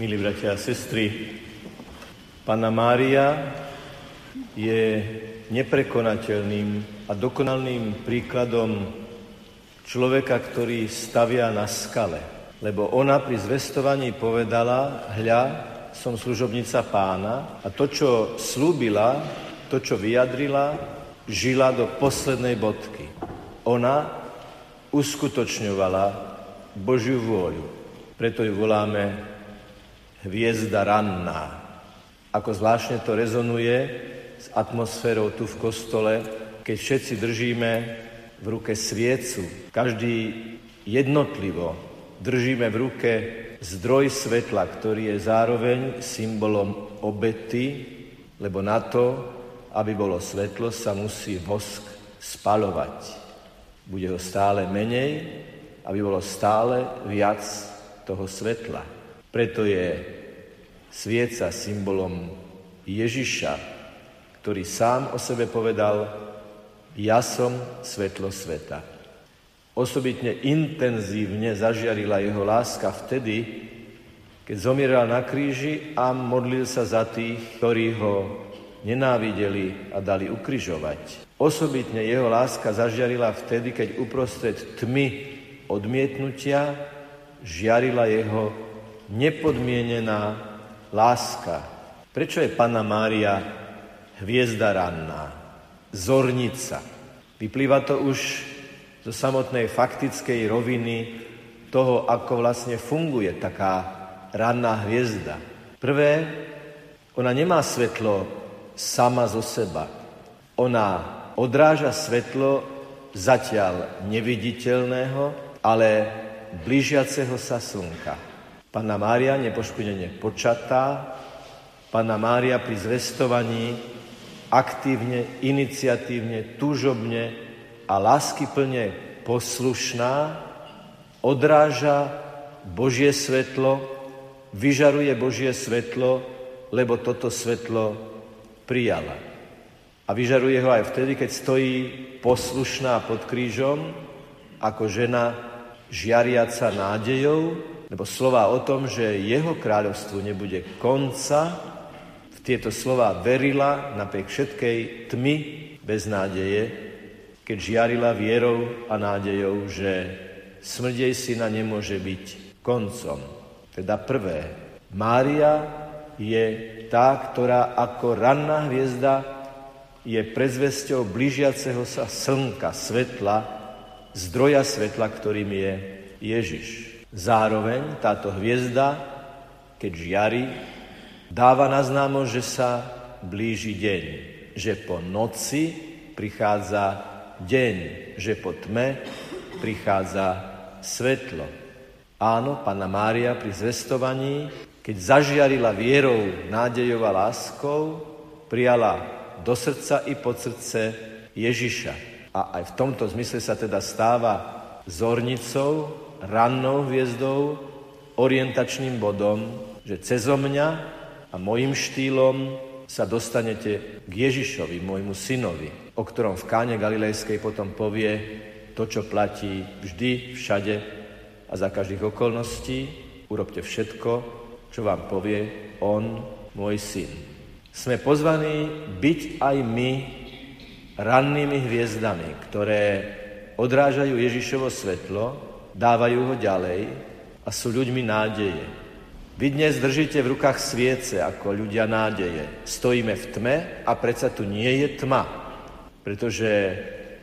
Milí bratia a sestry, Pana Mária je neprekonateľným a dokonalným príkladom človeka, ktorý stavia na skale. Lebo ona pri zvestovaní povedala, hľa, som služobnica pána a to, čo slúbila, to, čo vyjadrila, žila do poslednej bodky. Ona uskutočňovala Božiu vôľu. Preto ju voláme hviezda ranná. Ako zvláštne to rezonuje s atmosférou tu v kostole, keď všetci držíme v ruke sviecu. Každý jednotlivo držíme v ruke zdroj svetla, ktorý je zároveň symbolom obety, lebo na to, aby bolo svetlo, sa musí vosk spalovať. Bude ho stále menej, aby bolo stále viac toho svetla. Preto je svieca symbolom Ježiša, ktorý sám o sebe povedal, ja som svetlo sveta. Osobitne intenzívne zažiarila jeho láska vtedy, keď zomieral na kríži a modlil sa za tých, ktorí ho nenávideli a dali ukrižovať. Osobitne jeho láska zažiarila vtedy, keď uprostred tmy odmietnutia žiarila jeho nepodmienená láska. Prečo je Panna Mária hviezda ranná, zornica? Vyplýva to už zo samotnej faktickej roviny toho, ako vlastne funguje taká ranná hviezda. Prvé, ona nemá svetlo sama zo seba. Ona odráža svetlo zatiaľ neviditeľného, ale blížiaceho sa slnka. Panna Mária nepoškodene počatá, Panna Mária pri zvestovaní aktívne, iniciatívne, túžobne a láskyplne poslušná, odráža Božie svetlo, vyžaruje Božie svetlo, lebo toto svetlo prijala. A vyžaruje ho aj vtedy, keď stojí poslušná pod krížom, ako žena žiariaca nádejou, lebo slova o tom, že jeho kráľovstvu nebude konca, v tieto slova verila napriek všetkej tmy bez nádeje, keď žiarila vierou a nádejou, že smrť jej syna nemôže byť koncom. Teda prvé, Mária je tá, ktorá ako ranná hviezda je prezvesťou blížiaceho sa slnka, svetla, zdroja svetla, ktorým je Ježiš. Zároveň táto hviezda, keď žiari, dáva na známo, že sa blíži deň, že po noci prichádza deň, že po tme prichádza svetlo. Áno, Panna Mária pri zvestovaní, keď zažiarila vierou, nádejou a láskou, prijala do srdca i pod srdce Ježiša. A aj v tomto zmysle sa teda stáva zornicou, rannou hviezdou, orientačným bodom, že cezo mňa a mojim štýlom sa dostanete k Ježišovi, môjmu synovi, o ktorom v káne Galilejskej potom povie to, čo platí vždy, všade a za každých okolností. Urobte všetko, čo vám povie on, môj syn. Sme pozvaní byť aj my rannými hviezdami, ktoré odrážajú Ježišovo svetlo, dávajú ho ďalej a sú ľuďmi nádeje. Vy dnes držíte v rukách sviece ako ľudia nádeje. Stojíme v tme a predsa tu nie je tma, pretože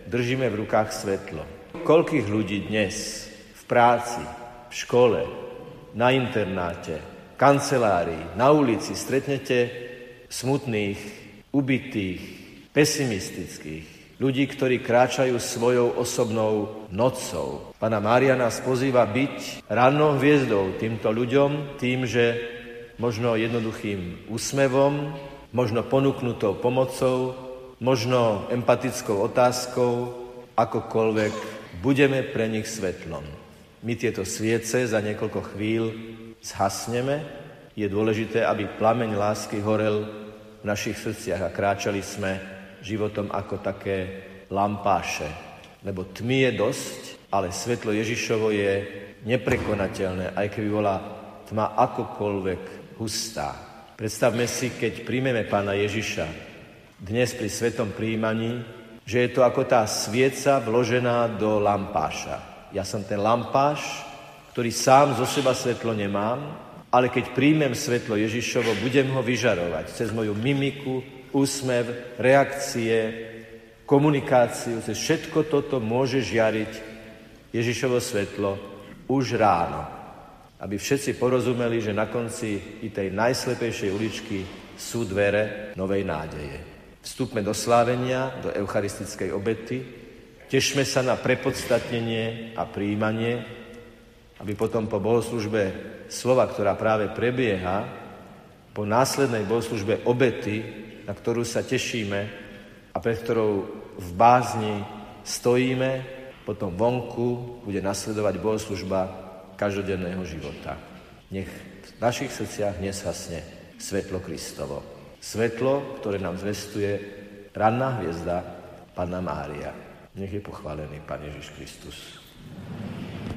držíme v rukách svetlo. Koľkých ľudí dnes v práci, v škole, na internáte, kancelárii, na ulici stretnete smutných, ubitých, pesimistických, ľudí, ktorí kráčajú svojou osobnou nocou. Pana Mária nás pozýva byť rannou hviezdou týmto ľuďom tým, že možno jednoduchým úsmevom, možno ponúknutou pomocou, možno empatickou otázkou, akokoľvek budeme pre nich svetlom. My tieto sviece za niekoľko chvíľ zhasneme. Je dôležité, aby plameň lásky horel v našich srdciach a kráčali sme životom ako také lampáše. Lebo tmy je dosť, ale svetlo Ježišovo je neprekonateľné, aj keby bola tma akokoľvek hustá. Predstavme si, keď príjmeme pána Ježiša dnes pri svetom príjmaní, že je to ako tá svieca vložená do lampáša. Ja som ten lampáš, ktorý sám zo seba svetlo nemám, ale keď príjmem svetlo Ježišovo, budem ho vyžarovať cez moju mimiku, úsmev, reakcie, komunikáciu, cez všetko toto môže žiariť Ježišovo svetlo už ráno. Aby všetci porozumeli, že na konci i tej najslepejšej uličky sú dvere novej nádeje. Vstúpme do slávenia, do eucharistickej obety, tešme sa na prepodstatnenie a príjmanie, aby potom po bohoslužbe slova, ktorá práve prebieha, po následnej bohoslužbe obety, na ktorú sa tešíme, a pred ktorou v bázni stojíme, potom vonku bude nasledovať bohoslužba každodenného života. Nech v našich srdciach neshasne svetlo Kristovo. Svetlo, ktoré nám zvestuje ranná hviezda Panna Mária. Nech je pochválený Pán Ježiš Kristus.